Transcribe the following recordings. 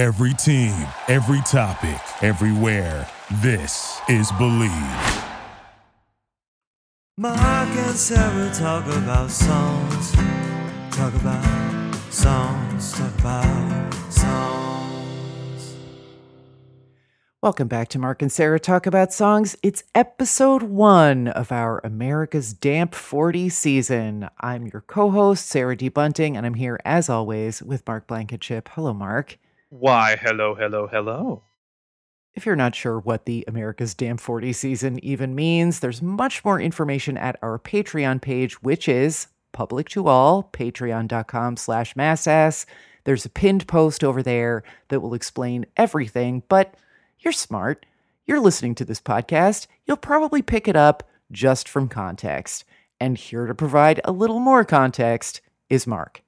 Every team, every topic, everywhere. This is Believe. Mark and Sarah talk about songs. Talk about songs. Talk about songs. Welcome back to Mark and Sarah Talk About Songs. It's episode one of our America's Damp 40 season. I'm your co host, Sarah D. Bunting, and I'm here as always with Mark Blankenship. Hello, Mark. Why, hello, hello, hello. If you're not sure what the America's Damp 40 season even means, there's much more information at our Patreon page, which is public to all, patreon.com slash mastas. There's a pinned post over there that will explain everything, but you're smart. You're listening to this podcast. You'll probably pick it up just from context. And here to provide a little more context is Mark.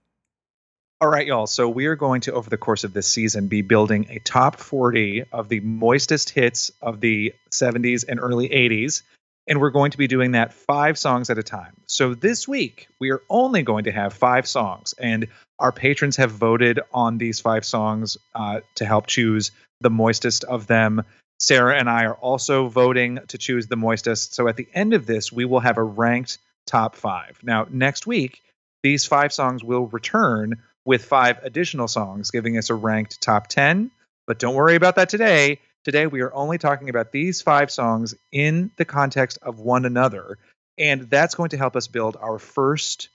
All right, y'all. So we are going to, over the course of this season, be building a top 40 of the moistest hits of the 70s and early 80s. And we're going to be doing that five songs at a time. So this week, we are only going to have five songs. And our patrons have voted on these five songs uh, to help choose the moistest of them. Sarah and I are also voting to choose the moistest. So at the end of this, we will have a ranked top five. Now, next week, these five songs will return with five additional songs, giving us a ranked top 10. But don't worry about that today. Today, we are only talking about these five songs in the context of one another. And that's going to help us build our first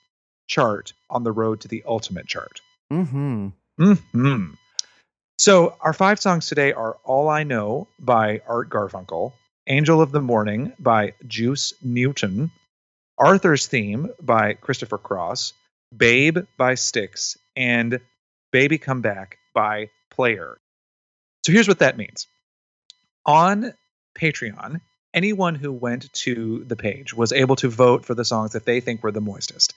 chart on the road to the ultimate chart. Mm-hmm. hmm So, our five songs today are All I Know by Art Garfunkel, Angel of the Morning by Juice Newton, Arthur's Theme by Christopher Cross, Babe by Styx, and Baby Come Back by Player. So here's what that means. On Patreon, anyone who went to the page was able to vote for the songs that they think were the moistest.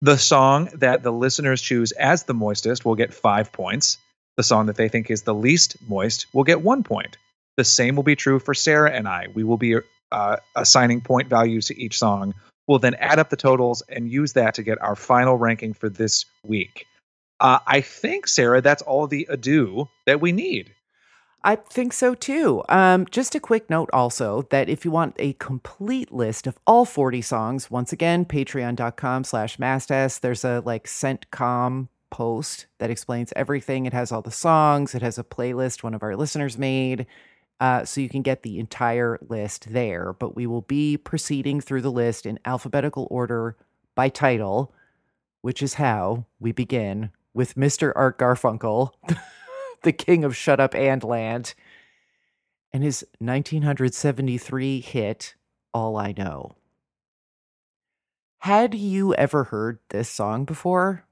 The song that the listeners choose as the moistest will get five points. The song that they think is the least moist will get one point. The same will be true for Sarah and I. We will be uh, assigning point values to each song. We'll then add up the totals and use that to get our final ranking for this week. Uh, I think, Sarah, that's all the ado that we need. I think so too. Um, just a quick note also that if you want a complete list of all 40 songs, once again, patreon.com slash mastas, there's a like CentCom post that explains everything. It has all the songs, it has a playlist one of our listeners made. Uh, so you can get the entire list there, but we will be proceeding through the list in alphabetical order by title, which is how we begin with Mr. Art Garfunkel, the king of Shut Up and Land, and his 1973 hit, All I Know. Had you ever heard this song before?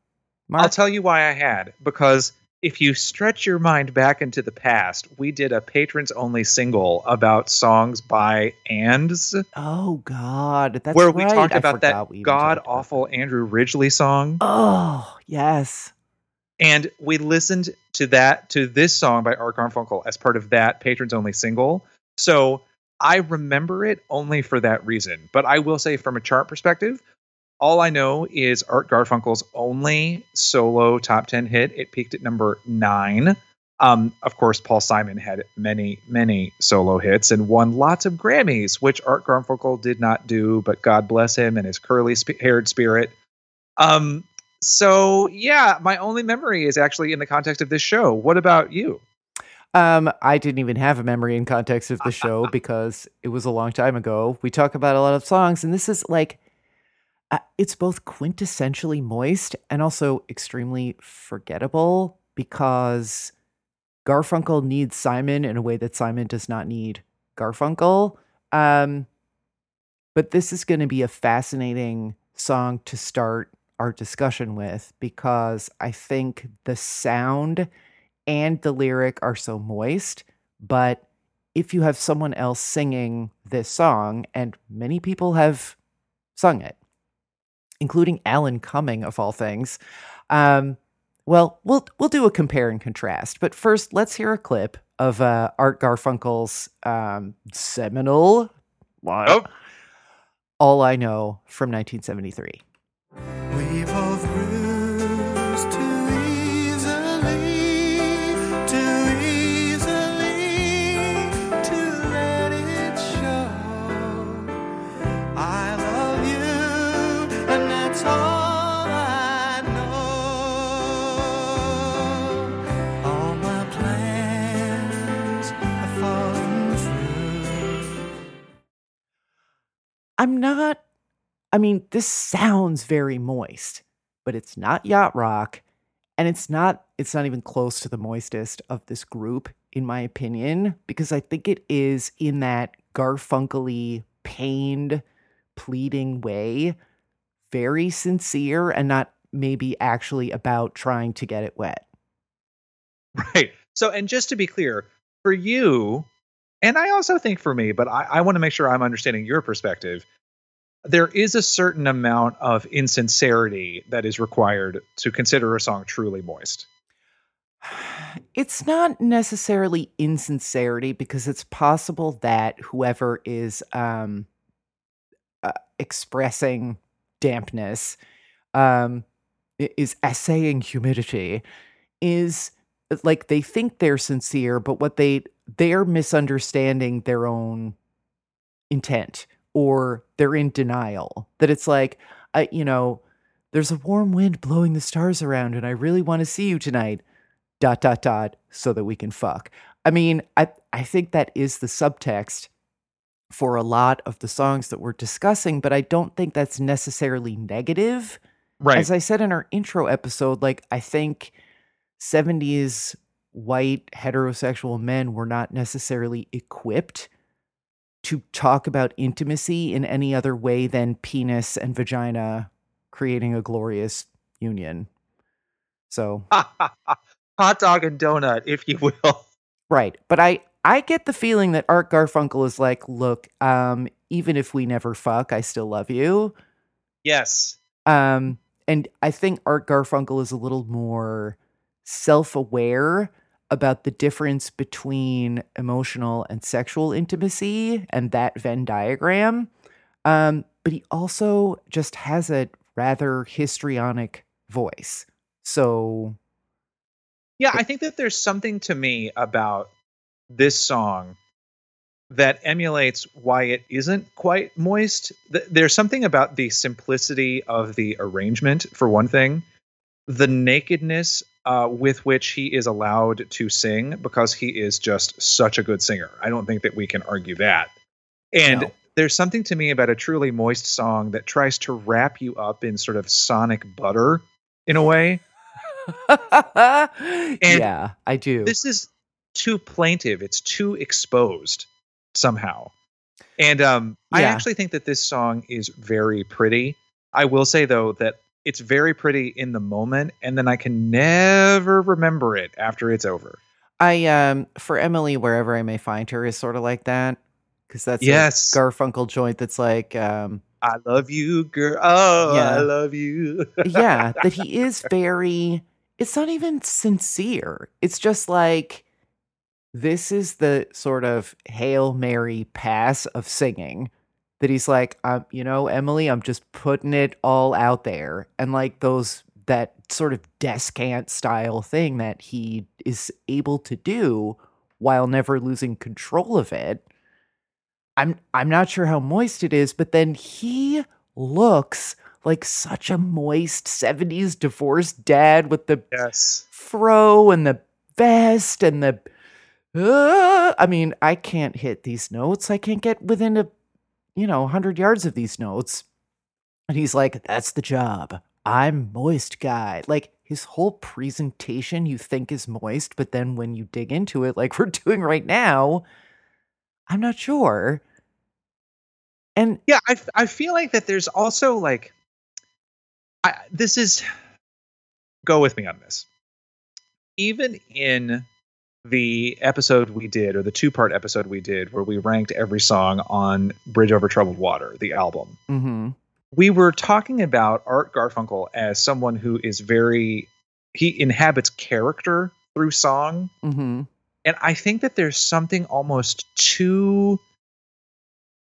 Mark? I'll tell you why I had. Because if you stretch your mind back into the past, we did a patrons only single about songs by Ands. Oh God, that's where right. we talked about that god awful Andrew Ridgeley song. Oh yes, and we listened to that to this song by Art Garfunkel as part of that patrons only single. So I remember it only for that reason. But I will say, from a chart perspective, all I know is Art Garfunkel's only solo top 10 hit. It peaked at number nine. Um, of course, Paul Simon had many, many solo hits and won lots of Grammys, which Art Garfunkel did not do, but God bless him and his curly haired spirit. Um, so yeah, my only memory is actually in the context of this show. What about you? Um, I didn't even have a memory in context of the show because it was a long time ago. We talk about a lot of songs, and this is like, uh, it's both quintessentially moist and also extremely forgettable because Garfunkel needs Simon in a way that Simon does not need Garfunkel. Um, but this is going to be a fascinating song to start our discussion with because I think the sound and the lyric are so moist. But if you have someone else singing this song, and many people have sung it, including Alan Cumming of all things, um, well, we'll we'll do a compare and contrast. But first, let's hear a clip of uh, Art Garfunkel's um, seminal. Oh. All I Know from 1973. I'm not I mean, this sounds very moist, but it's not yacht rock and it's not it's not even close to the moistest of this group in my opinion because I think it is in that Garfunkely pained pleading way very sincere and not maybe actually about trying to get it wet. Right. So, and just to be clear, for you, and I also think for me, but I, I want to make sure I'm understanding your perspective. There is a certain amount of insincerity that is required to consider a song truly moist. It's not necessarily insincerity because it's possible that whoever is um, uh, expressing dampness um, is essaying humidity is like they think they're sincere, but what they they're misunderstanding their own intent or they're in denial. That it's like, I you know, there's a warm wind blowing the stars around, and I really want to see you tonight. Dot dot dot, so that we can fuck. I mean, I I think that is the subtext for a lot of the songs that we're discussing, but I don't think that's necessarily negative. Right. As I said in our intro episode, like I think 70s white heterosexual men were not necessarily equipped to talk about intimacy in any other way than penis and vagina creating a glorious union. So, hot dog and donut, if you will. right. But I I get the feeling that Art Garfunkel is like, look, um, even if we never fuck, I still love you. Yes. Um, and I think Art Garfunkel is a little more self aware about the difference between emotional and sexual intimacy and that Venn diagram. Um, but he also just has a rather histrionic voice. So, Yeah, I think that there's something to me about this song that emulates why it isn't quite moist. There's something about the simplicity of the arrangement, for one thing, the nakedness uh, with which he is allowed to sing because he is just such a good singer. I don't think that we can argue that. And No. there's something to me about a truly moist song that tries to wrap you up in sort of sonic butter in a way. yeah, I do. this is too plaintive it's too exposed somehow and um i actually think that this song is very pretty i will say though that it's very pretty in the moment and then i can never remember it after it's over I um for Emily, wherever I may find her, is sort of like that because that's Yes. a Garfunkel joint that's like um i love you girl oh Yeah. i love you yeah that he is very. It's not even sincere. It's just like this is the sort of hail mary pass of singing that he's like, um, you know, Emily, I'm just putting it all out there, and like those that sort of descant style thing that he is able to do while never losing control of it. I'm I'm not sure how moist it is, but then he looks like such a moist 70s divorced dad with the yes fro and the vest and the uh, I mean, I can't hit these notes. I can't get within a you know, 100 yards of these notes. And he's like, "That's the job. I'm moist guy." Like his whole presentation you think is moist, but then when you dig into it like we're doing right now, I'm not sure. And yeah i, I feel like that there's also like I, this is go with me on this even in the episode we did or the two part episode we did where we ranked every song on bridge over troubled water the album mhm. we were talking about art garfunkel as someone who is very he inhabits character through song Mhm. and I think that there's something almost too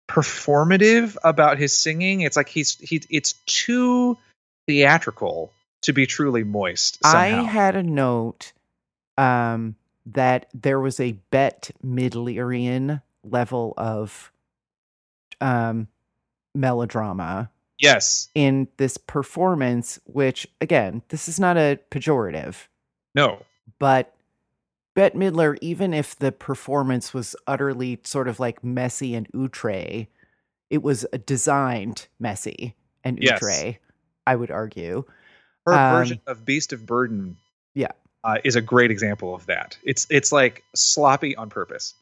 performative about his singing. It's like he's he it's too theatrical to be truly moist. Somehow. I had a note um, that there was a Bette Midlerian level of um, melodrama yes, in this performance, which, again, this is not a pejorative, no, but Bette Midler, even if the performance was utterly sort of like messy and outre, it was designed messy and Yes. outre, I would argue. Her Um, version of Beast of Burden. Uh, is a great example of that. It's it's like sloppy on purpose.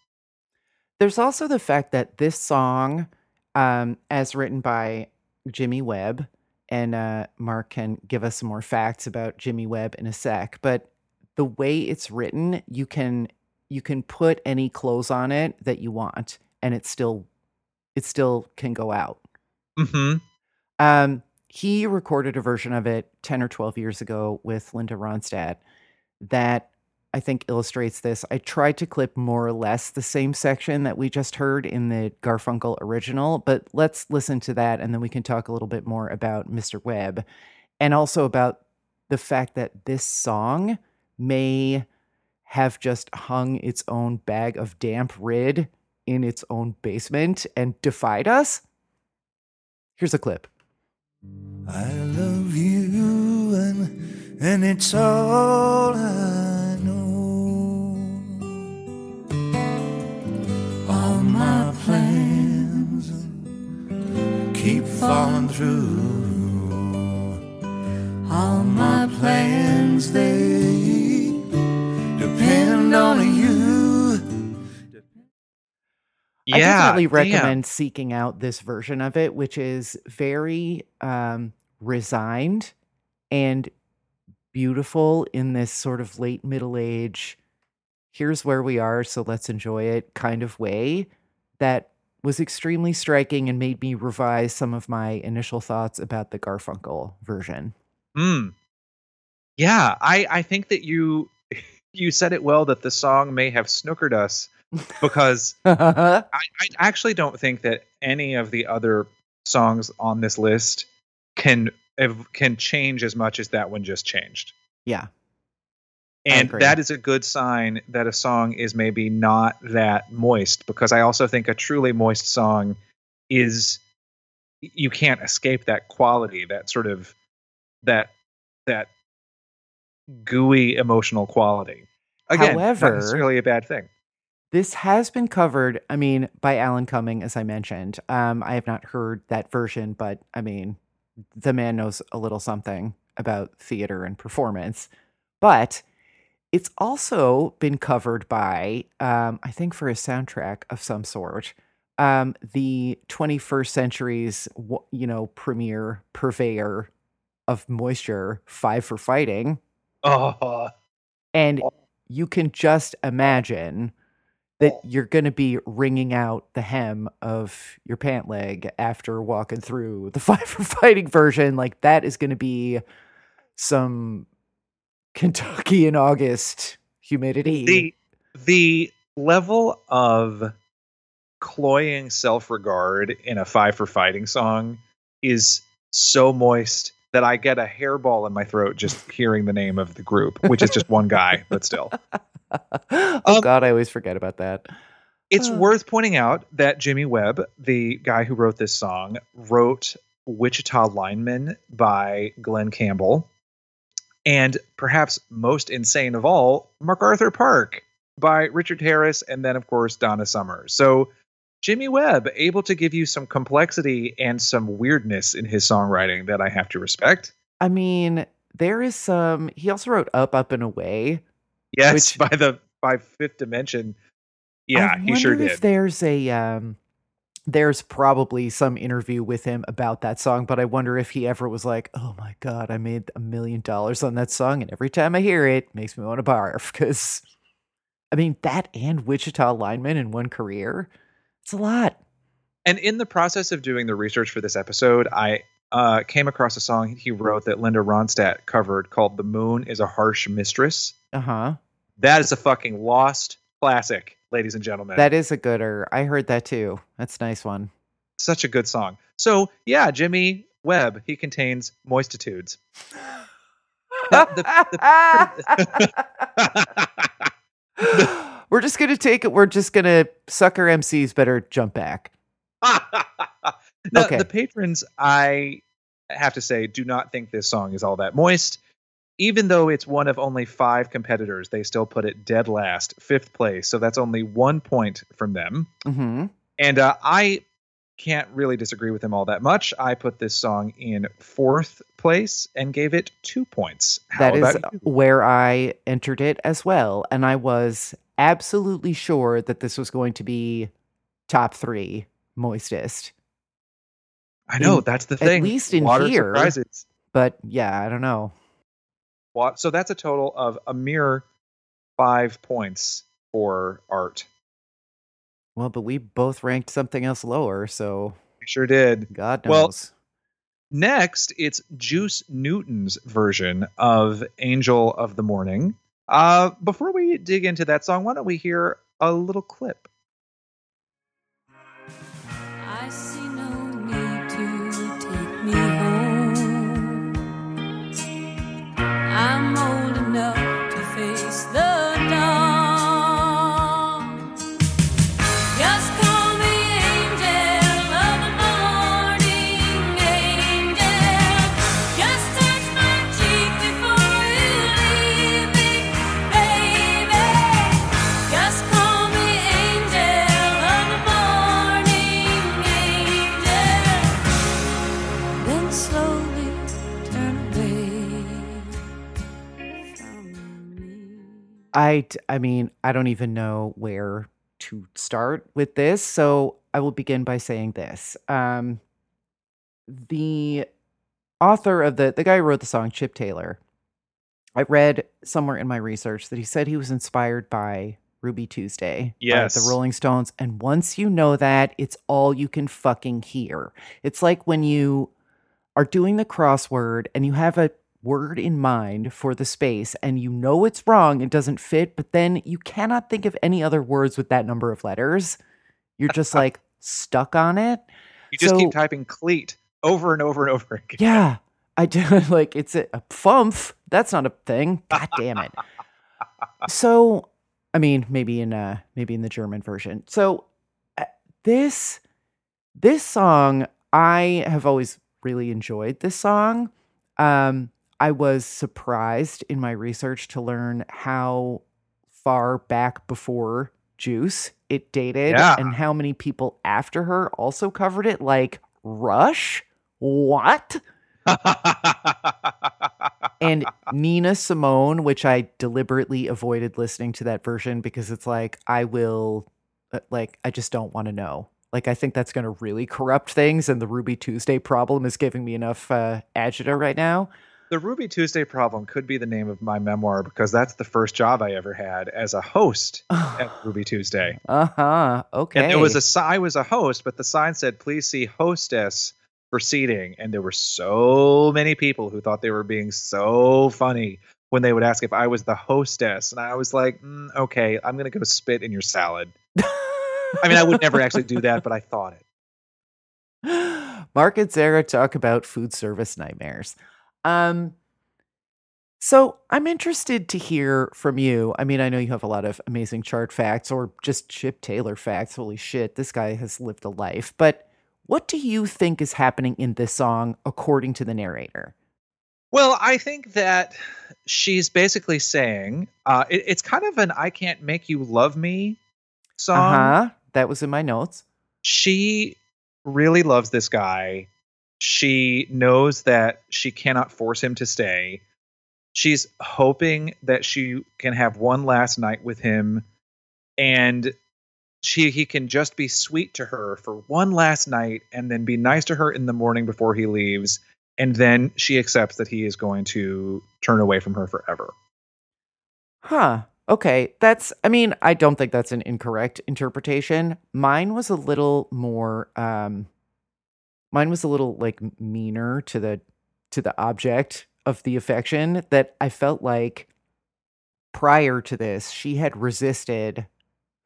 There's also the fact that this song, um, as written by Jimmy Webb, and uh, Mark can give us some more facts about Jimmy Webb in a sec, but the way it's written, you can you can put any clothes on it that you want, and it still it still can go out. hmm Um, he recorded a version of it 10 or 12 years ago with Linda Ronstadt that I think illustrates this. I tried to clip more or less the same section that we just heard in the Garfunkel original, but let's listen to that and then we can talk a little bit more about Mr. Webb and also about the fact that this song may have just hung its own bag of damp rid in its own basement and defied us. Here's a clip. I love you and and it's all I know. All my plans keep falling through. All my plans they depend on you. Yeah, I definitely damn. recommend seeking out this version of it, which is very um, resigned and beautiful in this sort of late middle age, here's where we are, so let's enjoy it kind of way that was extremely striking and made me revise some of my initial thoughts about the Garfunkel version. Mm. Yeah, I I think that you you said it well that the song may have snookered us because I, I actually don't think that any of the other songs on this list can can change as much as that one just changed. yeah. And that is a good sign that a song is maybe not that moist because I also think a truly moist song is you can't escape that quality, that sort of that that gooey emotional quality. Again, However- not necessarily a bad thing. This has been covered, I mean, by Alan Cumming, as I mentioned. Um, I have not heard that version, but I mean, the man knows a little something about theater and performance. But it's also been covered by, um, I think, for a soundtrack of some sort, um, the 21st century's, you know, premier purveyor of moisture, Five for Fighting. Oh, And you can just imagine that you're going to be wringing out the hem of your pant leg after walking through the five for fighting version. Like that is going to be some Kentucky in August humidity. the the level of cloying self-regard in a five for fighting song is so moist that I get a hairball in my throat just hearing the name of the group, which is just one guy, but still. oh Um, God, I always forget about that. It's Oh. worth pointing out that Jimmy Webb, the guy who wrote this song, wrote Wichita Lineman by Glen Campbell. And perhaps most insane of all, MacArthur Park by Richard Harris, and then, of course, Donna Summer. So Jimmy Webb able to give you some complexity and some weirdness in his songwriting that I have to respect. I mean, there is some. He also wrote Up, Up and Away. Yes, Which- by the by fifth dimension. Yeah, I he sure did. If there's a um, there's probably some interview with him about that song, but I wonder if he ever was like, "Oh my god, I made a million dollars on that song, and every time I hear it, it makes me want to barf." Because, I mean, that and Wichita lineman in one career, it's a lot. And in the process of doing the research for this episode, I uh, came across a song he wrote that Linda Ronstadt covered called "The Moon Is a Harsh Mistress." Uh huh. That is a fucking lost classic, ladies and gentlemen. That is a gooder. I heard that too. That's a nice one. Such a good song. So yeah, Jimmy Webb, he contains moistitudes. we're just gonna take it. We're just gonna sucker MCs better jump back. now, Okay. the patrons, I have to say, do not think this song is all that moist. Even though it's one of only five competitors, they still put it dead last, fifth place. So that's only one point from them. hmm And uh, I can't really disagree with him all that much. I put this song in fourth place and gave it two points. How That is you? where I entered it as well. And I was absolutely sure that this was going to be top three moistest. I know in- that's the thing. at least in Water here. surprises. But yeah, I don't know. So that's a total of a mere five points for art. Well, but we both ranked something else lower, so We sure did. God Well, knows. Next, it's Juice Newton's version of Angel of the Morning. Uh, before we dig into that song, why don't we hear a little clip? I I mean, I don't even know where to start with this, so I will begin by saying this. Um the author of the the guy who wrote the song, Chip Taylor, I read somewhere in my research that he said he was inspired by Ruby Tuesday Yes. the Rolling Stones. And once you know that, it's all you can fucking hear. It's like when you are doing the crossword and you have a word in mind for the space and you know it's wrong, it doesn't fit, but then you cannot think of any other words with that number of letters. You're just like stuck on it. You just So- keep typing cleat over and over and over again. Yeah. I do like it's a, a. That's not a thing. God damn it. so, I mean, maybe in uh maybe in the German version. So, uh, this this song I have always really enjoyed this song. Um I was surprised in my research to learn how far back before Juice it dated Yeah. and how many people after her also covered it like Rush? What? and Nina Simone, which I deliberately avoided listening to that version because it's like I will, uh, like I just don't want to know. Like I think that's going to really corrupt things, and the Ruby Tuesday problem is giving me enough uh, agita right now. The Ruby Tuesday problem could be the name of my memoir because that's the first job I ever had as a host at Ruby Tuesday. Uh huh. Okay. And there was a I was a host, but the sign said, "Please see hostess for seating." And there were so many people who thought they were being so funny when they would ask if I was the hostess, and I was like, mm, "Okay, I'm gonna go spit in your salad." I mean, I would never actually do that, but I thought it. Mark and Sarah talk about food service nightmares. Um, so I'm interested to hear from you. I mean, I know you have a lot of amazing chart facts or just Chip Taylor facts. Holy shit, this guy has lived a life. But what do you think is happening in this song according to the narrator? Well, I think that she's basically saying uh, it, it's kind of an "I can't make you love me" song. Uh huh. That was in my notes. she really loves this guy. She knows that she cannot force him to stay. She's hoping that she can have one last night with him and she he can just be sweet to her for one last night and then be nice to her in the morning before he leaves and then she accepts that he is going to turn away from her forever. Huh. Okay. That's, I mean, I don't think that's an incorrect interpretation. Mine was a little more, um, mine was a little like meaner to the, to the object of the affection that I felt like prior to this, she had resisted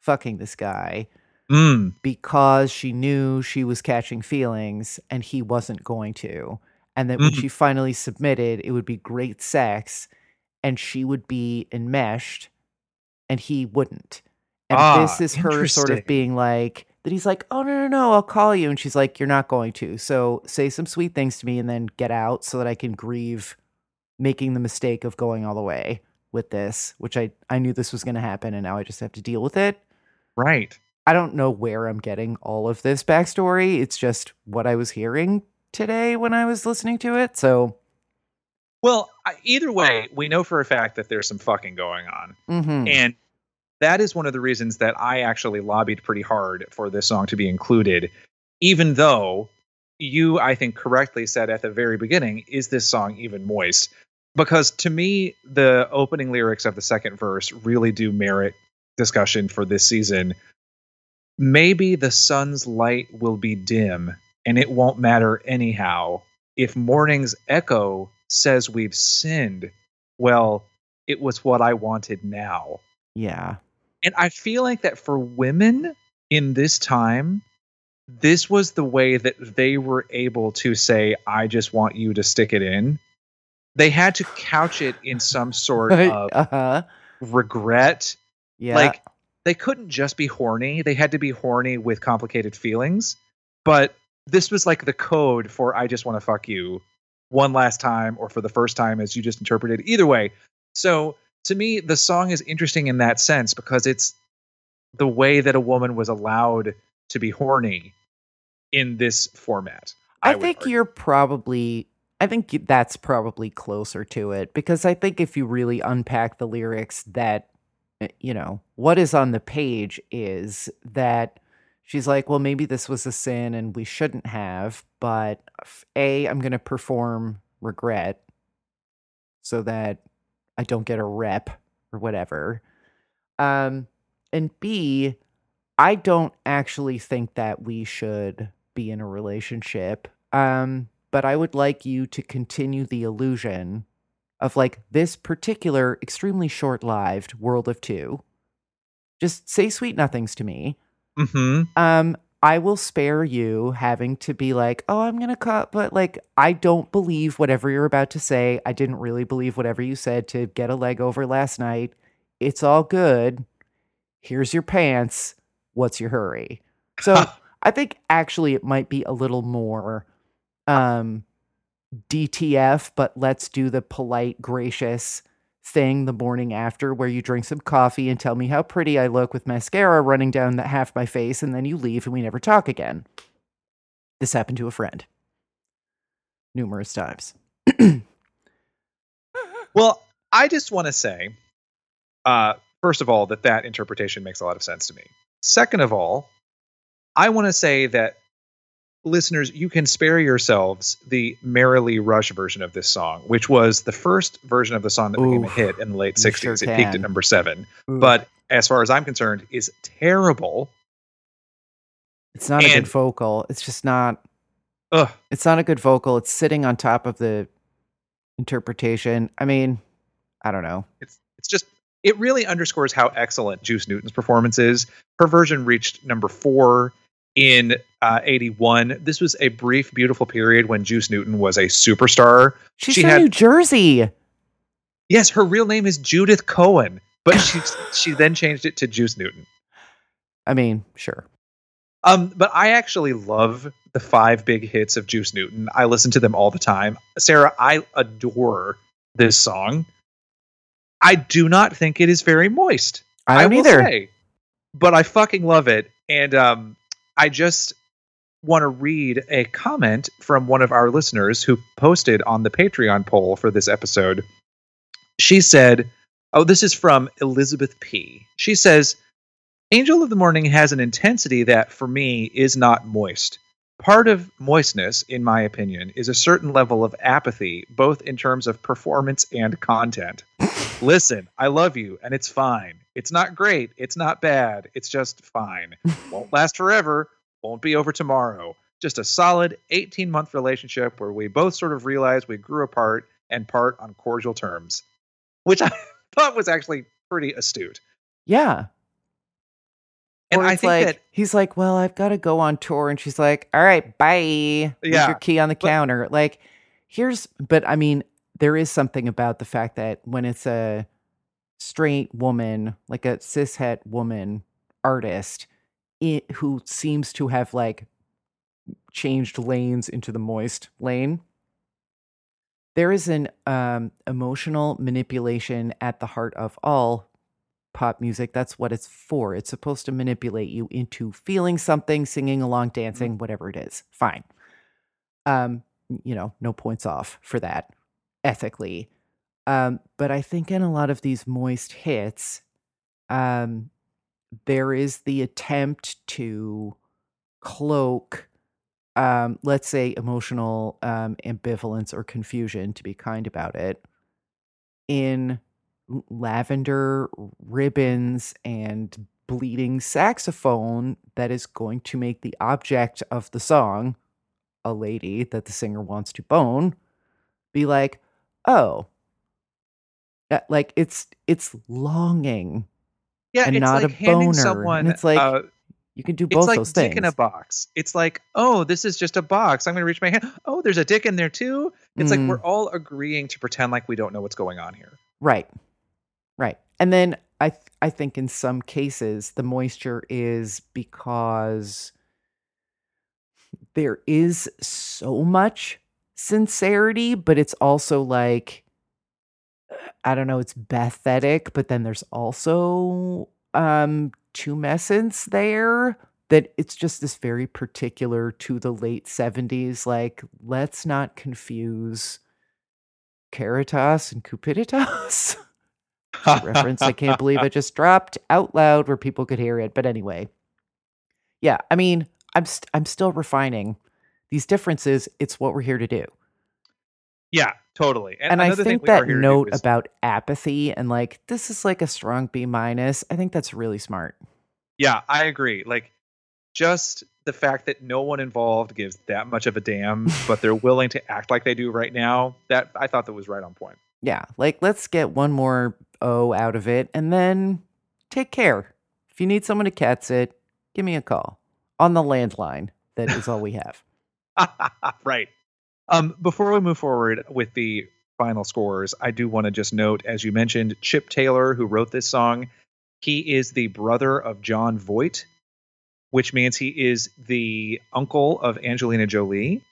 fucking this guy Mm. because she knew she was catching feelings and he wasn't going to. And that when Mhm. she finally submitted, it would be great sex and she would be enmeshed and he wouldn't. And Ah, this is her sort of being like, that he's like, oh, no, no, no, I'll call you. And she's like, you're not going to. So say some sweet things to me and then get out so that I can grieve making the mistake of going all the way with this, which I, I knew this was going to happen and now I just have to deal with it. Right. I don't know where I'm getting all of this backstory. It's just what I was hearing today when I was listening to it. So, Well, either way, we know for a fact that there's some fucking going on. mhm. And that is one of the reasons that I actually lobbied pretty hard for this song to be included, even though you, I think, correctly said at the very beginning, is this song even moist? Because to me, the opening lyrics of the second verse really do merit discussion for this season. Maybe the sun's light will be dim and it won't matter anyhow. If morning's echo says we've sinned, well, it was what I wanted now. yeah. And I feel like that for women in this time, this was the way that they were able to say, I just want you to stick it in. They had to couch it in some sort of uh-huh. regret. Yeah. Like, they couldn't just be horny, they had to be horny with complicated feelings. But this was like the code for I just want to fuck you one last time or for the first time, as you just interpreted. Either way. So to me, the song is interesting in that sense because it's the way that a woman was allowed to be horny in this format. I, would think argue. you're probably I think that's probably closer to it because I think if you really unpack the lyrics that uh, you know, what is on the page is that she's like, well maybe this was a sin and we shouldn't have, but A I'm going to perform regret so that I don't get a rep or whatever. Um and B I don't actually think that we should be in a relationship. Um, but I would like you to continue the illusion of like this particular extremely short lived world of two. Just say sweet nothings to me. Mhm. Um, I will spare you having to be like, oh, I'm gonna cut, but like, I don't believe whatever you're about to say. I didn't really believe whatever you said to get a leg over last night. It's all good. Here's your pants. What's your hurry? So I think actually it might be a little more um DTF, but let's do the polite, gracious thing the morning after where you drink some coffee and tell me how pretty I look with mascara running down the half my face and then you leave and we never talk again. This happened to a friend numerous times. Well, I just want to say, uh, first of all, that that interpretation makes a lot of sense to me. Second of all, I want to say that listeners, you can spare yourselves the Merrilee Rush version of this song, which was the first version of the song that became a hit in the late 60s. sure it peaked at number seven. Ooh, But as far as I'm concerned, is terrible. it's not a good vocal. It's just not Ugh. it's not a good vocal. It's sitting on top of the interpretation. I mean, I don't know. It's it's just it really underscores how excellent Juice Newton's performance is. Her version reached number four in uh, 81. This was a brief, beautiful period when Juice Newton was a superstar. She's She from had- New Jersey. Yes, her real name is Judith Cohen, but she she then changed it to Juice Newton. I mean, sure. Um, but I actually love the five big hits of Juice Newton. I listen to them all the time. Sarah, I adore this song. I do not think it is very moist. I don't will either. say, but I fucking love it. And um, I just want to read a comment from one of our listeners who posted on the Patreon poll for this episode. She said, Oh, this is from Elizabeth P. She says, Angel of the Morning has an intensity that, for me, is not moist. Part of moistness, in my opinion, is a certain level of apathy, both in terms of performance and content. Listen, I love you, and it's fine. It's not great. It's not bad. It's just fine. Won't last forever. Won't be over tomorrow. Just a solid 18 month relationship where we both sort of realized we grew apart and part on cordial terms, which I thought was actually pretty astute. Yeah. And I think like that he's like, Well, I've got to go on tour. And she's like, All right, bye. Leave Yeah, your key on the but- counter. Like, here's but I mean, there is something about the fact that when it's a straight woman, like a cishet woman artist, it, who seems to have like changed lanes into the moist lane. There is an um, emotional manipulation at the heart of all pop music. That's what it's for. It's supposed to manipulate you into feeling something, singing along, dancing, whatever it is. Fine. Um, you know, no points off for that ethically. Um, but I think in a lot of these moist hits, um, there is the attempt to cloak, um, let's say, emotional um, ambivalence or confusion, to be kind about it, in lavender ribbons and bleeding saxophone that is going to make the object of the song, a lady that the singer wants to bone, be like, oh, like it's it's longing. Yeah, and it's not like a handing boner, and someone. it's like, uh, You can do it's both like those dick things. in a box. It's like, oh, this is just a box. I'm gonna reach my hand. Oh, there's a dick in there too. It's like Mm. we're all agreeing to pretend like we don't know what's going on here. Right. Right. And then I th- I think in some cases the moisture is because there is so much sincerity, but it's also like I don't know, it's pathetic, but then there's also um tumescence there that it's just this very particular to the late 70s like let's not confuse caritas and cupiditas reference I can't believe I just dropped out loud where people could hear it. But anyway, yeah, I mean, I'm st- I'm still refining these differences. It's what we're here to do, Yeah, totally. and, I another thing think that here to do note is- about apathy and like this is like a strong B minus. I think that's really smart. Yeah, I agree. Like just the fact that no one involved gives that much of a damn, but they're willing to act like they do right now. That I thought that was right on point. Yeah, like let's get one more O out of it, and then take care. If you need someone to cats it, give me a call on the landline. That is all we have. right. Um, before we move forward with the final scores, I do want to just note, as you mentioned, Chip Taylor, who wrote this song, he is the brother of Jon Voight, which means he is the uncle of Angelina Jolie.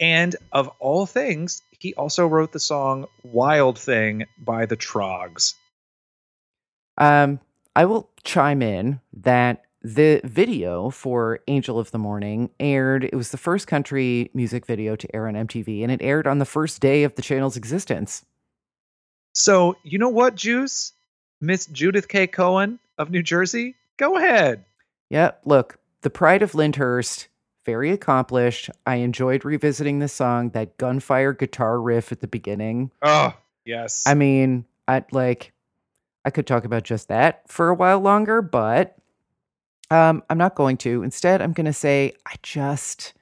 And of all things, he also wrote the song Wild Thing by the Troggs. Um, I will chime in that the video for Angel of the Morning aired. It was the first country music video to air on MTV, and it aired on the first day of the channel's existence. So, you know what, Juice? Miss Judith K. Cohen of New Jersey? Go ahead. Yeah, look, the pride of Lyndhurst, very accomplished. I enjoyed revisiting the song, that gunfire guitar riff at the beginning. Oh, yes. I mean, I like I could talk about just that for a while longer, but um I'm not going to. Instead, I'm going to say I just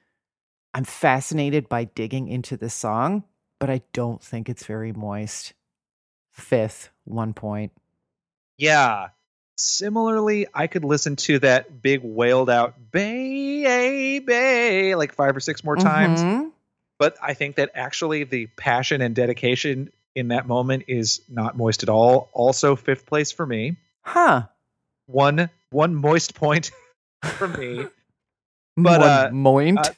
I'm fascinated by digging into this song, but I don't think it's very moist. Fifth, one point. Yeah. Similarly, I could listen to that big wailed out baby like five or six more times. Mhm. But I think that actually the passion and dedication in that moment is not moist at all. Also, fifth place for me. Huh. One one moist point for me. But, One uh, moint. uh,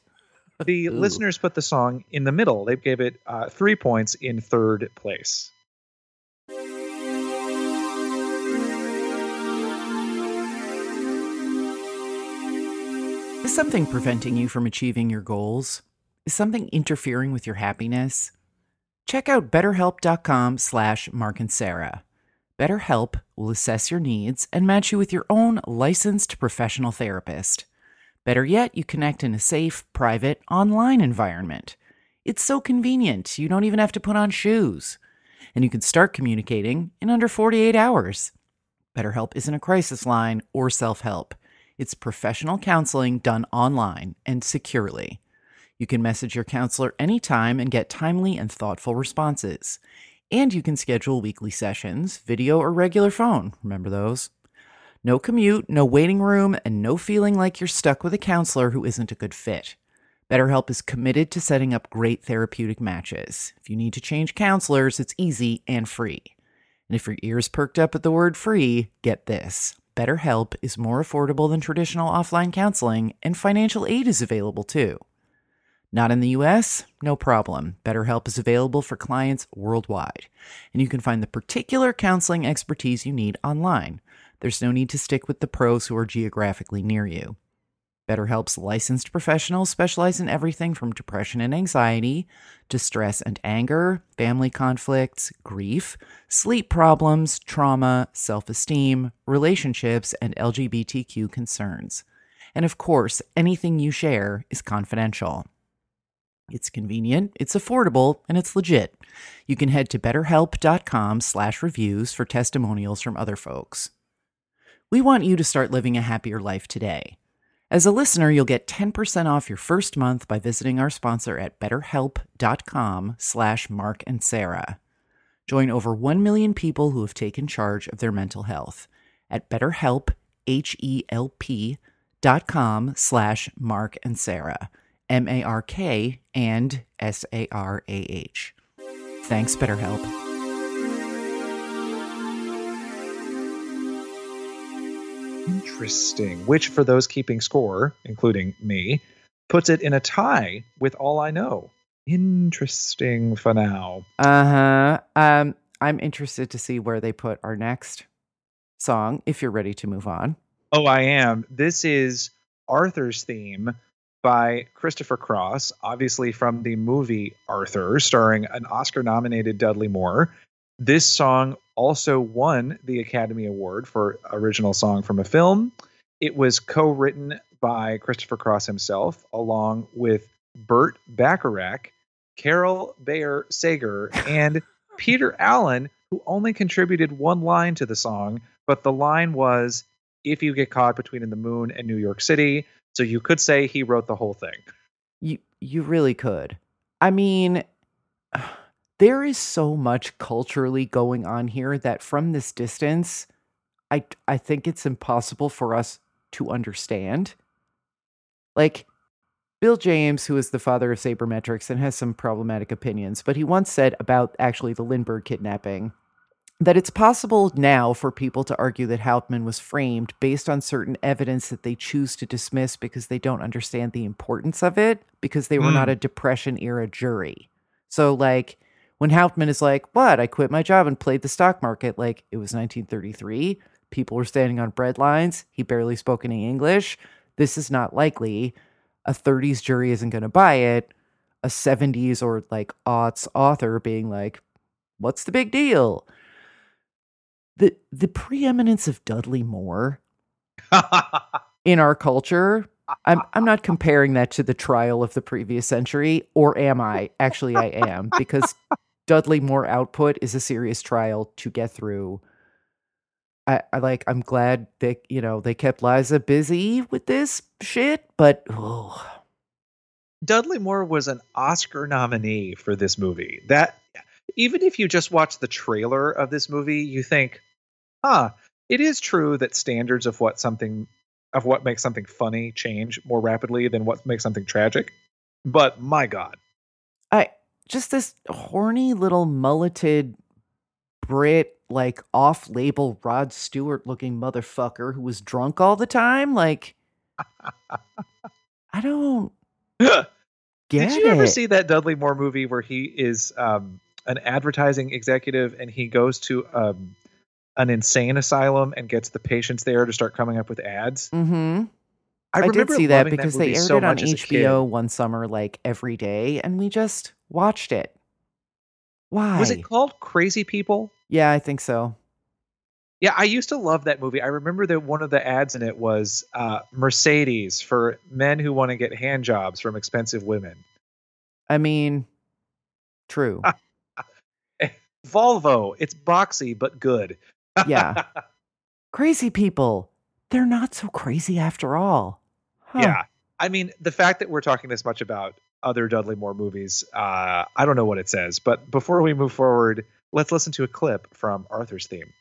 The Ooh. listeners put the song in the middle. They gave it uh, three points in third place. Is something preventing you from achieving your goals? Is something interfering with your happiness? Check out betterhelp.com slash Mark and Sarah. BetterHelp will assess your needs and match you with your own licensed professional therapist. Better yet, you connect in a safe, private, online environment. It's so convenient, you don't even have to put on shoes. And you can start communicating in under 48 hours. BetterHelp isn't a crisis line or self help. It's professional counseling done online and securely. You can message your counselor anytime and get timely and thoughtful responses. And you can schedule weekly sessions, video or regular phone. Remember those? No commute, no waiting room, and no feeling like you're stuck with a counselor who isn't a good fit. BetterHelp is committed to setting up great therapeutic matches. If you need to change counselors, it's easy and free. And if your ears perked up at the word free, get this. BetterHelp is more affordable than traditional offline counseling, and financial aid is available too. Not in the US? No problem. BetterHelp is available for clients worldwide, and you can find the particular counseling expertise you need online. There's no need to stick with the pros who are geographically near you. BetterHelp's licensed professionals specialize in everything from depression and anxiety to stress and anger, family conflicts, grief, sleep problems, trauma, self esteem, relationships, and LGBTQ concerns. And of course, anything you share is confidential. It's convenient, it's affordable, and it's legit. You can head to betterhelp.com slash reviews for testimonials from other folks. We want you to start living a happier life today. As a listener, you'll get 10% off your first month by visiting our sponsor at betterhelp.com slash Mark and Sarah. Join over 1 million people who have taken charge of their mental health at betterhelp, H-E-L-P dot com slash Mark and Sarah, M-A-R-K and S-A-R-A-H. Thanks, BetterHelp. Interesting. Which, for those keeping score, including me, puts it in a tie with All I Know. Interesting for now. Uh-huh. Um, I'm interested to see where they put our next song, if you're ready to move on. Oh, I am. This is Arthur's theme by Christopher Cross, obviously from the movie Arthur, starring an Oscar nominated Dudley Moore. This song also won the Academy Award for Original Song from a Film. It was co written by Christopher Cross himself, along with Burt Bacharach, Carol Bayer Sager, and Peter Allen, who only contributed one line to the song, but the line was if you get caught between the moon and New York City. So you could say he wrote the whole thing. You you really could. I mean, there is so much culturally going on here that from this distance, I I think it's impossible for us to understand. Like Bill James, who is the father of sabermetrics and has some problematic opinions, but he once said about actually the Lindbergh kidnapping that it's possible now for people to argue that Hauptmann was framed based on certain evidence that they choose to dismiss because they don't understand the importance of it because they were not hmm. a depression era jury. So like when Hauptmann is like, "What? I quit my job and played the stock market." Like it was 1933, people were standing on bread lines, he barely spoke any English. This is not likely. A 30s jury isn't going to buy it. A 70s or like aughts author being like, "What's the big deal?" The the preeminence of Dudley Moore in our culture. I'm I'm not comparing that to the trial of the previous century, or am I? Actually, I am because Dudley Moore output is a serious trial to get through. I, I like. I'm glad that you know they kept Liza busy with this shit, but oh, Dudley Moore was an Oscar nominee for this movie. That even if you just watch the trailer of this movie, you think, "Huh, it is true that standards of what something of what makes something funny change more rapidly than what makes something tragic." But my god. I just this horny little mulleted Brit, like off-label Rod Stewart looking motherfucker who was drunk all the time. Like, I don't get Did you it. ever see that Dudley Moore movie where he is um, an advertising executive and he goes to um, an insane asylum and gets the patients there to start coming up with ads? Mm-hmm. I, I, did see that because movie they aired so it on much as a kid. HBO one summer, like every day, and we just watched it. Why? Was it called Crazy People? yeah, I think so. Yeah, I used to love that movie. I remember that one of the ads in it was uh, Mercedes for men who want to get hand jobs from expensive women. I mean, true. Volvo, it's boxy but good. Yeah. crazy people. They're not so crazy after all. Huh. Yeah. I mean, the fact that we're talking this much about other Dudley Moore movies, uh, I don't know what it says. But before we move forward, let's listen to a clip from Arthur's theme.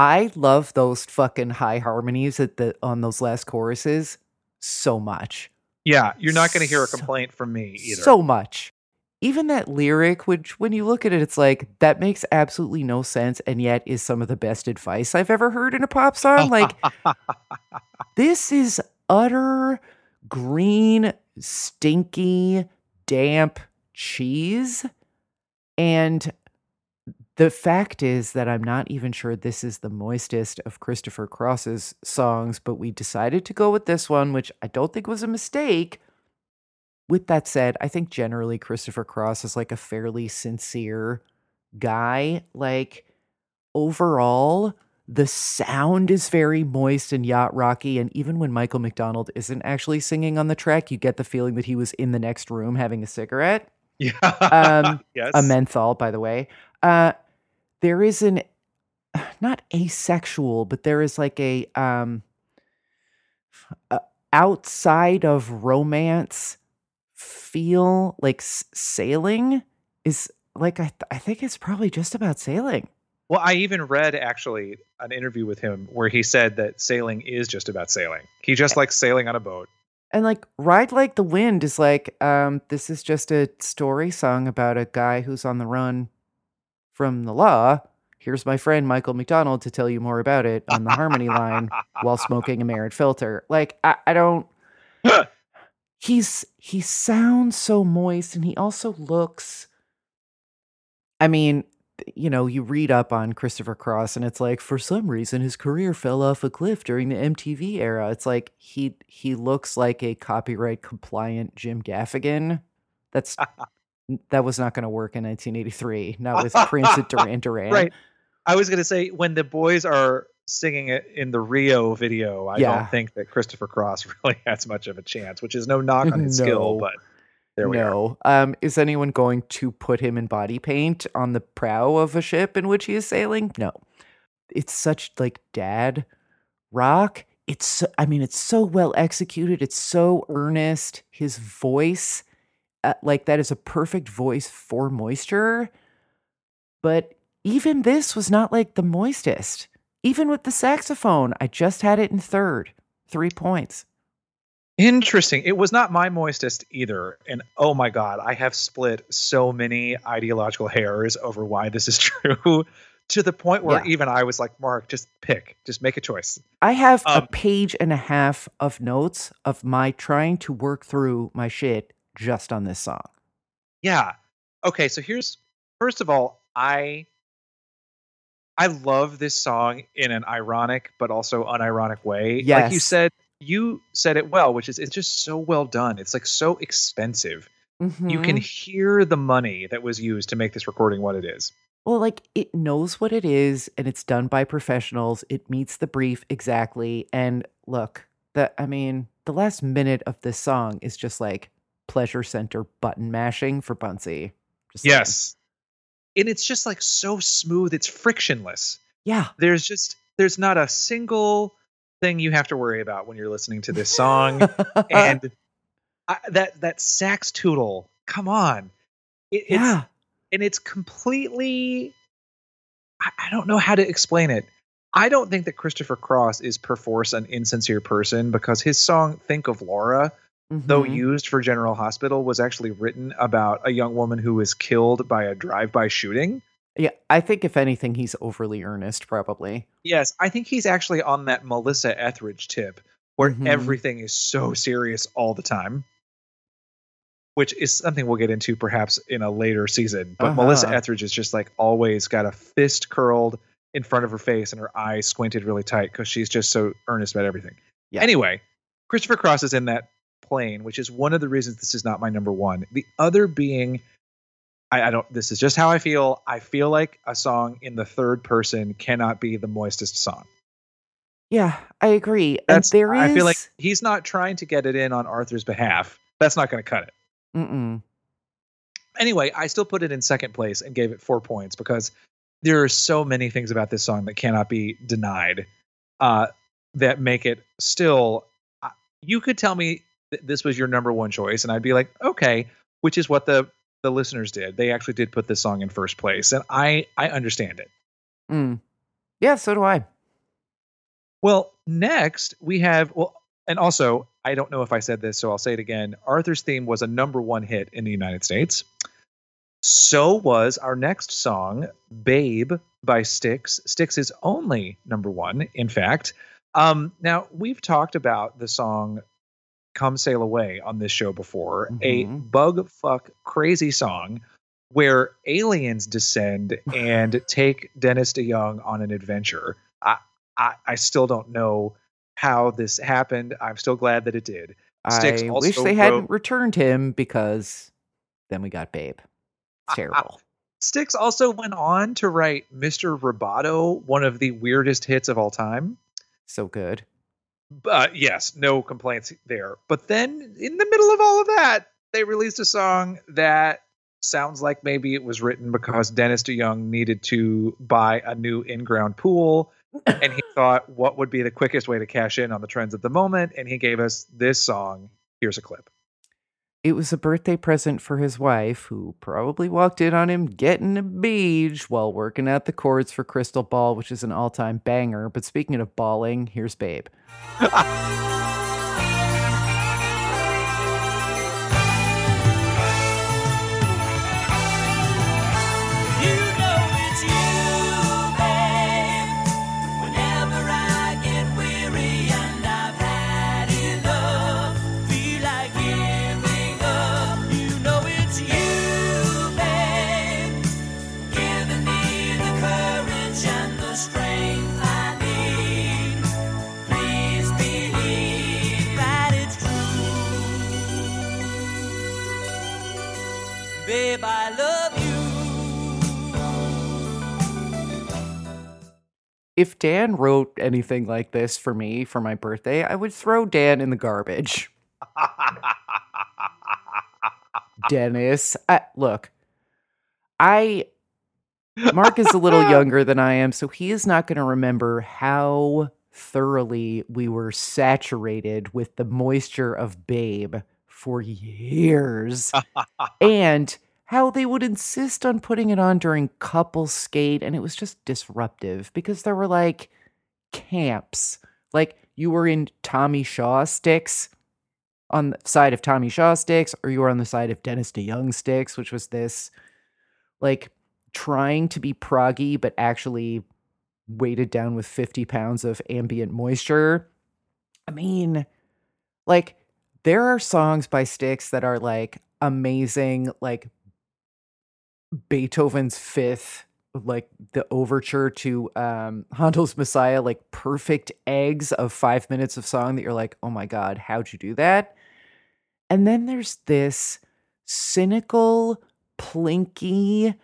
I love those fucking high harmonies at the on those last choruses so much. Yeah, you're not going to hear a So- complaint from me either. So much. Even that lyric, which when you look at it, it's like that makes absolutely no sense, and yet is some of the best advice I've ever heard in a pop song. Like this is utter green, stinky, damp cheese. And the fact is that I'm not even sure this is the moistest of Christopher Cross's songs, but we decided to go with this one, which I don't think was a mistake. With that said, I think generally Christopher Cross is like a fairly sincere guy. Like, overall, the sound is very moist and yacht rocky. And even when Michael McDonald isn't actually singing on the track, you get the feeling that he was in the next room having a cigarette yeah. Um, yes. a menthol, by the way. Uh, there is an not asexual, but there is like a um, uh, outside of romance feel like s- sailing is like I, th- I think it's probably just about sailing. Well, I even read actually an interview with him where he said that sailing is just about sailing. He just likes sailing on a boat. And like Ride Like the Wind is like, um, this is just a story song about a guy who's on the run from the law. Here's my friend Michael McDonald to tell you more about it on the harmony line while smoking a merit filter. Like, I, I don't he's he sounds so moist and he also looks I mean, you know, you read up on Christopher Cross and it's like for some reason his career fell off a cliff during the MTV era. It's like he he looks like a copyright compliant Jim Gaffigan. That's that was not going to work in 1983. Not with Prince and Duran Duran. Right. I was going to say when the boys are singing it in the Rio video, I Yeah. don't think that Christopher Cross really has much of a chance, which is no knock on his skill, but there we are. no. Um, is anyone going to put him in body paint on the prow of a ship in which he is sailing? No. It's such like dad rock. It's so, I mean, it's so well executed. It's so earnest. His voice, uh, like that, is a perfect voice for moisture. But even this was not like the moistest. Even with the saxophone, I just had it in third. Three points. Interesting. It was not my moistest either. And oh my God, I have split so many ideological hairs over why this is true to the point where Yeah. even I was like, Mark, just pick, just make a choice. I have a Um, page and a half of notes of my trying to work through my shit just on this song. Yeah. Okay, so here's first of all, I I love this song in an ironic but also unironic way. Like you said, you said it well, which is it's just so well done. It's like so expensive. You can Mhm. hear the money that was used to make this recording what it is. well, like it knows what it is, and it's done by professionals. It meets the brief exactly. And look, the I mean, the last minute of this song is just like pleasure center button mashing for Bunsey. Just. Yes. And it's just like so smooth, it's frictionless. yeah. There's just there's not a single thing you have to worry about when you're listening to this song. and I, that that sax tootle, come on, it, it's yeah, and it's completely. I, I don't know how to explain it. I don't think that Christopher Cross is perforce an insincere person because his song "Think of Laura," though Mhm. used for General Hospital, was actually written about a young woman who was killed by a drive-by shooting. yeah. I think if anything, he's overly earnest, probably. Yes, I think he's actually on that Melissa Etheridge tip where Mhm. everything is so serious all the time. Which is something we'll get into perhaps in a later season. But Melissa Uh-huh. Etheridge is just like always got a fist curled in front of her face and her eyes squinted really tight because she's just so earnest about everything. Yeah. Anyway, Christopher Cross is in that plane, which is one of the reasons this is not my number one. The other being I, I don't this is just how I feel. I feel like a song in the third person cannot be the moistest song. Yeah, I agree. That's and there is I feel like he's not trying to get it in on Arthur's behalf. That's not going to cut it. Mm-mm. Anyway, I still put it in second place and gave it four points because there are so many things about this song that cannot be denied uh, that make it still. uh, You could tell me th- this was your number one choice, and I'd be like, okay, which is what the the listeners did. They actually did put this song in first place, and I I understand it. Mm. Yeah, so do I. Well, next we have well, and also I don't know if I said this, so I'll say it again. Arthur's theme was a number one hit in the United States. So was our next song, "Babe" by Styx. Styx's only number one, in fact. Um, now we've talked about the song "Come Sail Away" on this show before, a Mhm. bug fuck crazy song where aliens descend and take Dennis DeYoung on an adventure. I, I, I still don't know how this happened. I'm still glad that it did. I wish they wrote- hadn't returned him because then we got Babe. It's terrible. Styx also went on to write Mr. Roboto, one of the weirdest hits of all time. so good. But yes, no complaints there. But then in the middle of all of that, they released a song that sounds like maybe it was written because Dennis DeYoung needed to buy a new in-ground pool and he thought what would be the quickest way to cash in on the trends of the moment and he gave us this song. Here's a clip. It was a birthday present for his wife, who probably walked in on him getting a beach while working out the chords for Crystal Ball, which is an all time banger. But speaking of balling, here's Babe. If Dan wrote anything like this for me for my birthday, I would throw Dan in the garbage. Dennis, I, look, I Mark is a little younger than I am, so he is not going to remember how thoroughly we were saturated with the moisture of Babe for years. and how they would insist on putting it on during couple skate and it was just disruptive because there were like camps. Like you were in Tommy Shaw Styx on the side of Tommy Shaw Styx or you were on the side of Dennis DeYoung Styx, which was this like trying to be proggy but actually weighted down with 50 pounds of ambient moisture. I mean, like there are songs by Styx that are like amazing, like Beethoven's Fifth, like the overture to um Handel's Messiah, like perfect eggs of five minutes of song that you're like, oh my god, how'd you do that? And then there's this cynical, plinky,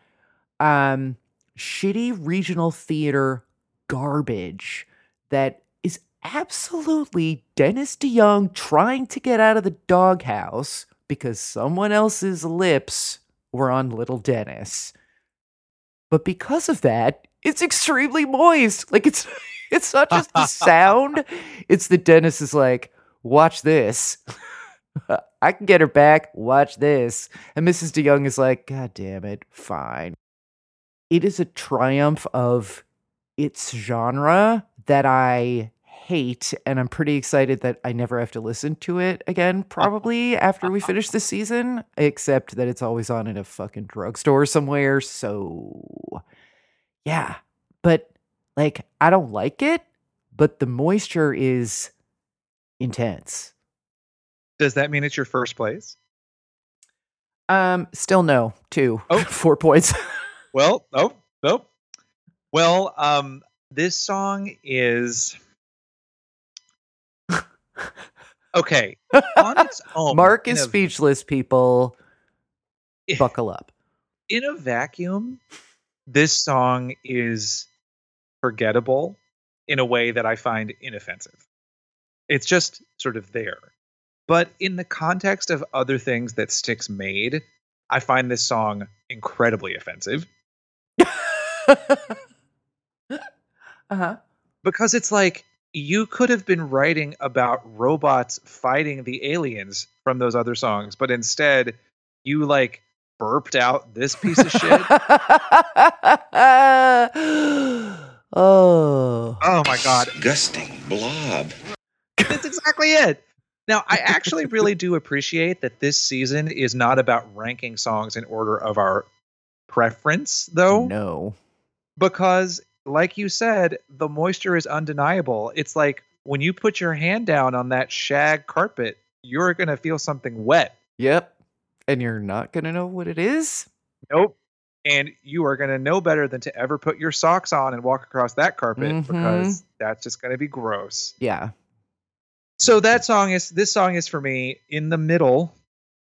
um, shitty regional theater garbage that is absolutely Dennis DeYoung trying to get out of the doghouse because someone else's lips were on little Dennis. But because of that, it's extremely moist. Like it's it's not just the sound, it's the Dennis is like, watch this. I can get her back. Watch this. And Mrs. DeYoung is like, God damn it, fine. It is a triumph of its genre that I hate, and I'm pretty excited that I never have to listen to it again, probably after we finish the season, except that it's always on in a fucking drugstore somewhere. So, yeah. But, like, I don't like it, but the moisture is intense. Does that mean it's your first place? Um, still no, two. Oh. Four points. Well, oh, oh. Well, um, this song is okay own. Mark is a- speechless, people. Buckle up. in a vacuum. This song is forgettable in a way that I find inoffensive. It's just sort of there. But in the context of other things that Styx made, I find this song incredibly offensive uh-huh. because it's like you could have been writing about robots fighting the aliens from those other songs, but instead you like burped out this piece of shit. Oh. Oh my god, disgusting blob. that's exactly it. Now, I actually really do appreciate that this season is not about ranking songs in order of our preference, though, No. because, like you said, the moisture is undeniable. It's like when you put your hand down on that shag carpet, you're going to feel something wet. Yep. And you're not going to know what it is? Nope. And you are going to know better than to ever put your socks on and walk across that carpet Mhm. because that's just going to be gross. Yeah. So that song is this song is for me in the middle,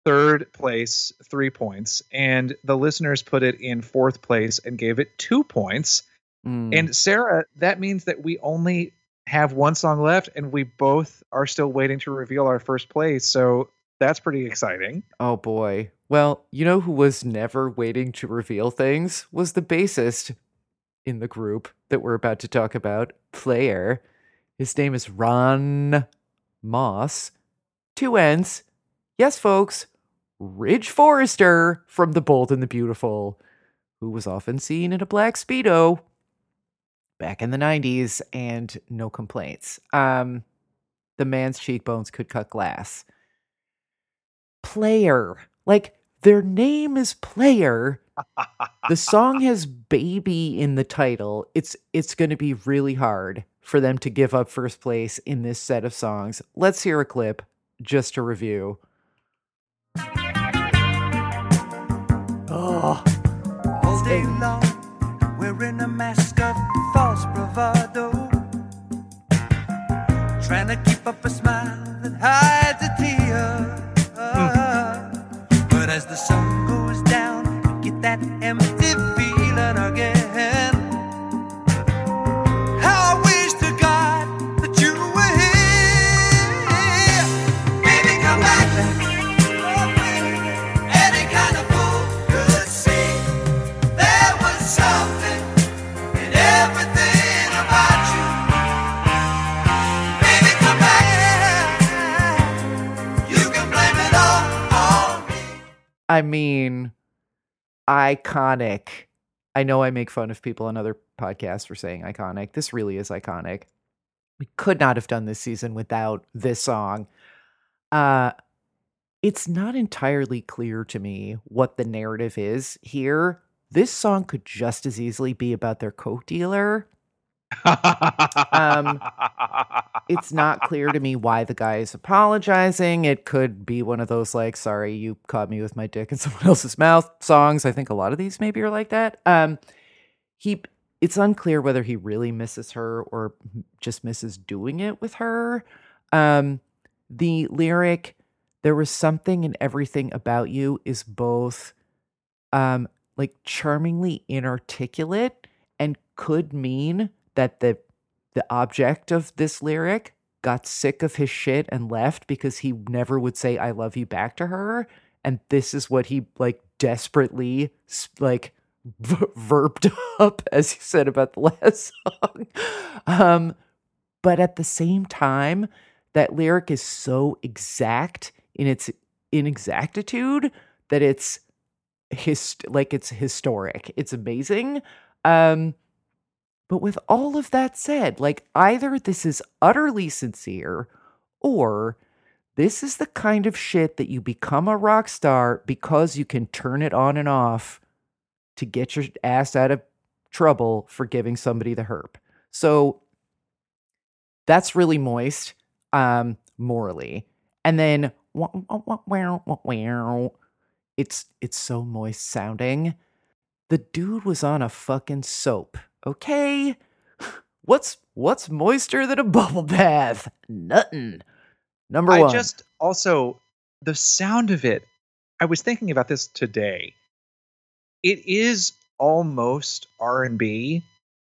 third place, three points, and the listeners put it in fourth place and gave it two points. Mm. And Sarah, that means that we only have one song left, and we both are still waiting to reveal our first place. So that's pretty exciting. oh boy. Well, you know who was never waiting to reveal things? Was the bassist in the group that we're about to talk about, Player. His name is Ron Moss. Two N's. Yes, folks. Ridge Forrester from The Bold and the Beautiful, who was often seen in a black Speedo back in the 90s and no complaints. Um, the man's cheekbones could cut glass. Player. Like, their name is Player. The song has baby in the title. It's it's going to be really hard for them to give up first place in this set of songs. Let's hear a clip just to review. Oh, All day long, wearing a mask Trying to keep up a smile. That hides a I mean, iconic. I know I make fun of people on other podcasts for saying iconic. This really is iconic. We could not have done this season without this song. Uh it's not entirely clear to me what the narrative is here. This song could just as easily be about their coke dealer. Um, It's not clear to me why the guy is apologizing. It could be one of those like, sorry, you caught me with my dick in someone else's mouth songs. I think a lot of these maybe are like that. Um he it's unclear whether he really misses her or just misses doing it with her. Um the lyric there was something in everything about you is both um like charmingly inarticulate and could mean that the the object of this lyric got sick of his shit and left because he never would say I love you back to her. And this is what he like desperately like v- verbed up as he said about the last song. Um but at the same time that lyric is so exact in its inexactitude that it's his like it's historic. It's amazing. Um but with all of that said like either this is utterly sincere or this is the kind of shit that you become a rock star because you can turn it on and off to get your ass out of trouble for giving somebody the herp. So that's really moist um morally. And then it's it's so moist sounding. The dude was on a fucking soap okay. What's what's moister than a bubble bath? Nothing. Number I one. I just also the sound of it. I was thinking about this today. It is almost R and B,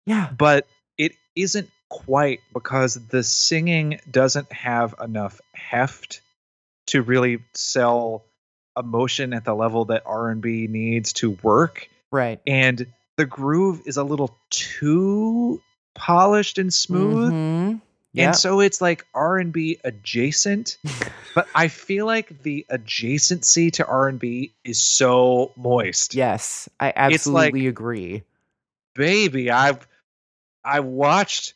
yeah. but it isn't quite because the singing doesn't have enough heft to really sell emotion at the level that R&B needs to work. Right. And the groove is a little too polished and smooth. Mhm. yeah. and so it's like R&B adjacent. But I feel like the adjacency to R&B is so moist. Yes i It's like- absolutely agree. Baby i've I watched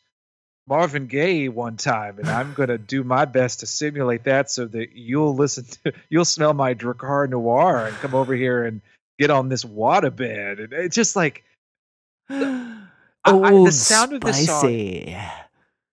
Marvin Gaye one time, and I'm gonna do my best to simulate that so that you'll listen to, you'll smell my Drakkar Noir and come over here and get on this waterbed. And it's just like I- I- oh, the sound of this song-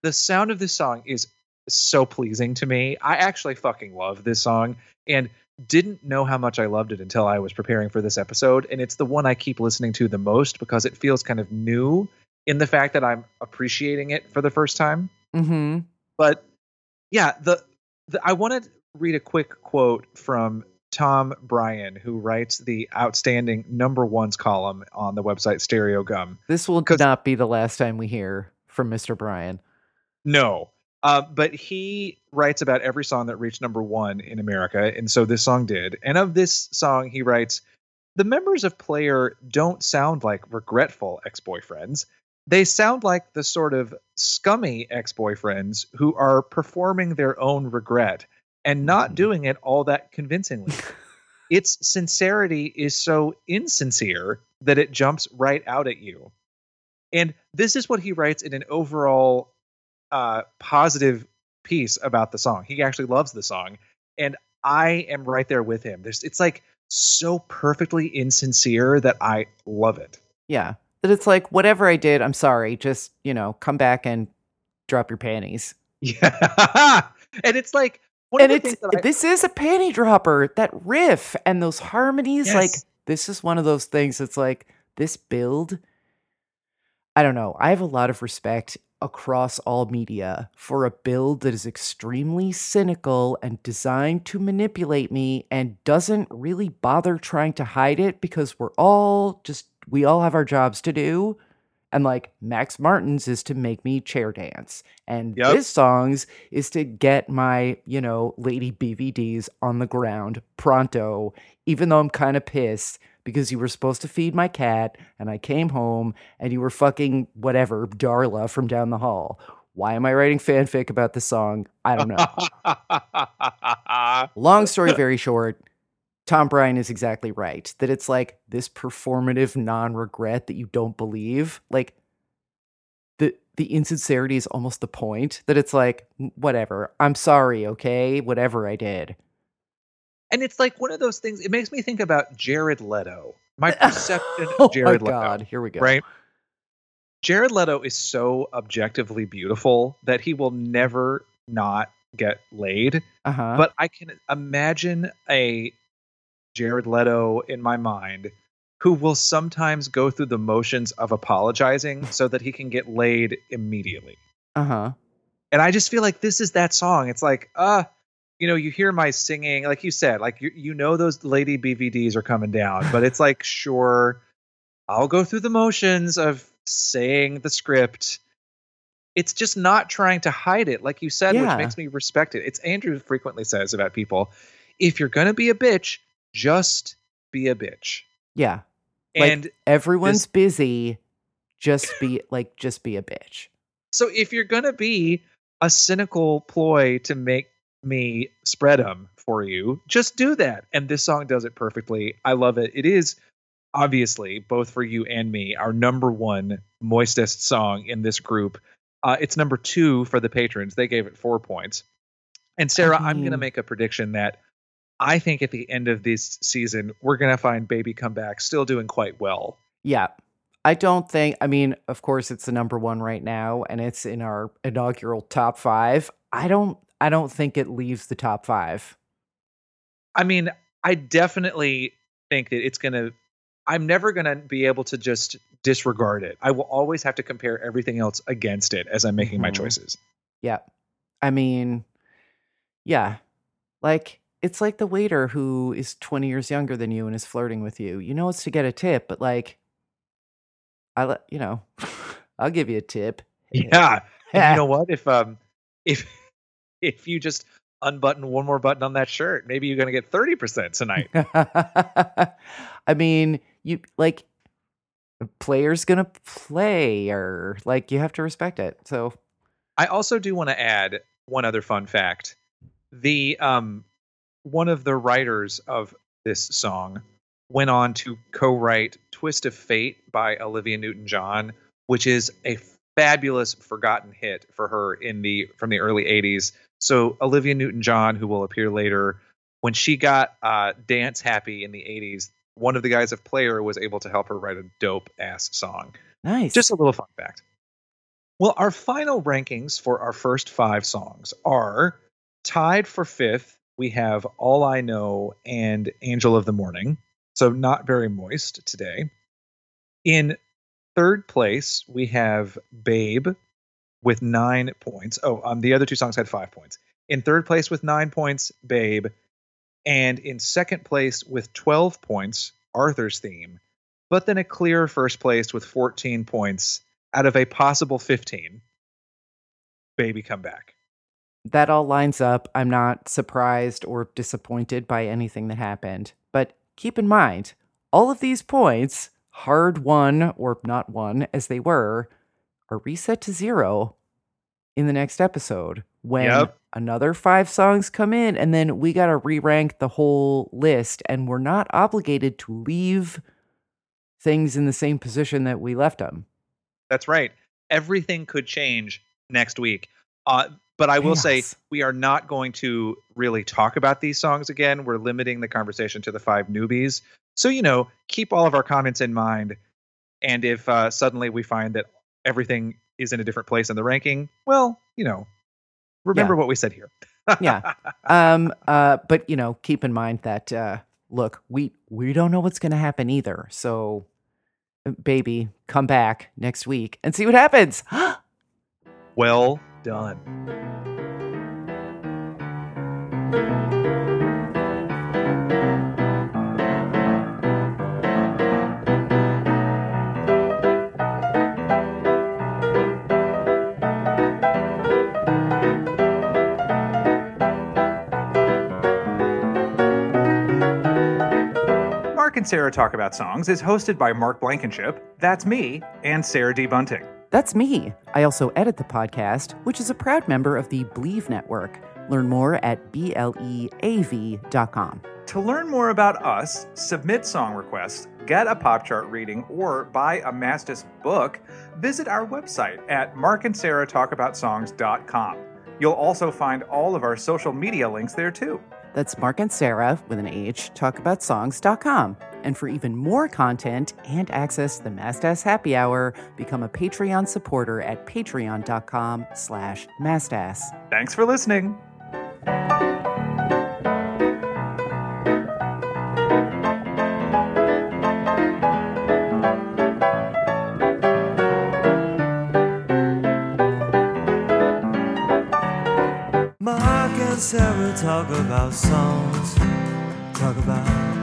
the sound of this song is so pleasing to me. I actually fucking love this song and didn't know how much I loved it until I was preparing for this episode. And it's the one I keep listening to the most because it feels kind of new in the fact that I'm appreciating it for the first time. Mm-hmm. But yeah, the, the I want to read a quick quote from Tom Breihan, who writes the outstanding number ones column on the website Stereogum. This will not be the last time we hear from Mr. Breihan. No. Uh, but he writes about every song that reached number one in America, and so this song did. And of this song, he writes The members of Player don't sound like regretful ex boyfriends. They sound like the sort of scummy ex boyfriends who are performing their own regret and not Mhm. doing it all that convincingly. its sincerity is so insincere that it jumps right out at you. And this is what he writes in an overall uh, positive piece about the song. He actually loves the song, and I am right there with him. There's, it's like so perfectly insincere that I love it. Yeah. That it's like, whatever I did, I'm sorry. Just, you know, come back and drop your panties. Yeah, and it's like and it's I, this is a panty dropper. That riff and those harmonies, like this is one of those things that's like this build. I don't know. I have a lot of respect across all media for a build that is extremely cynical and designed to manipulate me and doesn't really bother trying to hide it because we're all just we all have our jobs to do. And like Max Martin's is to make me chair dance. And Yep. this song's is to get my, you know, lady BVDs on the ground pronto, even though I'm kind of pissed because you were supposed to feed my cat and I came home and you were fucking whatever, Darla from down the hall. Why am I writing fanfic about this song? I don't know. Long story very short, Tom Breihan is exactly right that it's like this performative non-regret that you don't believe. Like the the insincerity is almost the point that it's like "Mm, whatever. I'm sorry, okay? Whatever I did. and it's like one of those things. It makes me think about Jared Leto. My perception oh of Jared my Leto. god, here we go. right? Jared Leto is so objectively beautiful that he will never not get laid. Uh-huh. But I can imagine a Jared Leto in my mind who will sometimes go through the motions of apologizing so that he can get laid immediately. uh-huh. And I just feel like this is that song. It's like, uh, you know, you hear my singing, like you said, like you you know those lady BVDs are coming down, but it's like, sure, I'll go through the motions of saying the script. It's just not trying to hide it, like you said, Yeah. which makes me respect it. It's Andrew frequently says about people, if you're gonna be a bitch, just be a bitch. Yeah. Like- And Everyone's busy. Just be like just be a bitch. So if you're gonna be a cynical ploy to make me spread them for you, just do that. And this song does it perfectly. I love it. It is obviously both for you and me our number one moistest song in this group. Uh, it's number two for the patrons. They gave it four points. And Sarah, I'm gonna make a prediction that I think at the end of this season we're gonna find Baby Come Back still doing quite well. Yeah. I don't think, I mean, of course it's the number one right now and it's in our inaugural top five. I don't, I don't think it leaves the top five. I mean, I definitely think that it's going to, I'm never going to be able to just disregard it. I will always have to compare everything else against it as I'm making my Mhm. choices. Yeah. I mean, yeah. Like, it's like the waiter who is 20 years younger than you and is flirting with you. You know it's to get a tip, but like, I let, you know, I'll give you a tip. Yeah. And you know what? If, um, if, if you just unbutton one more button on that shirt, maybe you're going to get 30% tonight. I mean, you like a player's gonna play or like you have to respect it. So I also do want to add one other fun fact. The um one of the writers of this song went on to co-write Twist of Fate by Olivia Newton-John, which is a fabulous forgotten hit for her in the from the early 80s. So Olivia Newton-John, who will appear later, when she got uh, Dance Happy in the 80s, one of the guys of Player was able to help her write a dope ass song. Nice. Just a little fun fact. Well, our final rankings for our first five songs are tied for fifth. We have All I Know and Angel of the Morning. So not very moist today. In third place, we have Babe with nine points. Oh, um, the other two songs had five points. In third place with nine points, Babe. And in second place with 12 points, Arthur's theme. But then a clear first place with 14 points out of a possible 15. Baby come back. That all lines up. I'm not surprised or disappointed by anything that happened. But keep in mind, all of these points, hard won or not won as they were, are reset to zero in the next episode when Yep. another five songs come in and then we got to re-rank the whole list and we're not obligated to leave things in the same position that we left them. That's right. Everything could change next week. Uh, but I will say we are not going to really talk about these songs again. We're limiting the conversation to the five newbies. So, you know, keep all of our comments in mind. And if uh, suddenly we find that everything is in a different place in the ranking, well, you know, remember Yeah. what we said here. Yeah. um uh but you know keep in mind that uh look we we don't know what's gonna happen either so baby come back next week and see what happens well done. Mark and Sarah Talk About Songs is hosted by Mark Blankenship, that's me, and Sarah D. Bunting. That's me i also edit the podcast which is a proud member of the Bleav network learn more at E bleav.com To learn more about us, submit song requests, get a pop chart reading, or buy a Mastas book, visit our website at markandsarahtalkaboutsongs.com. You'll also find all of our social media links there too. That's Mark and Sarah with an H, talkaboutsongs.com. And for even more content and access to the Mastas Happy Hour, become a Patreon supporter at patreon.com slash mastas. Thanks for listening. Mark and Sarah talk about songs. Talk about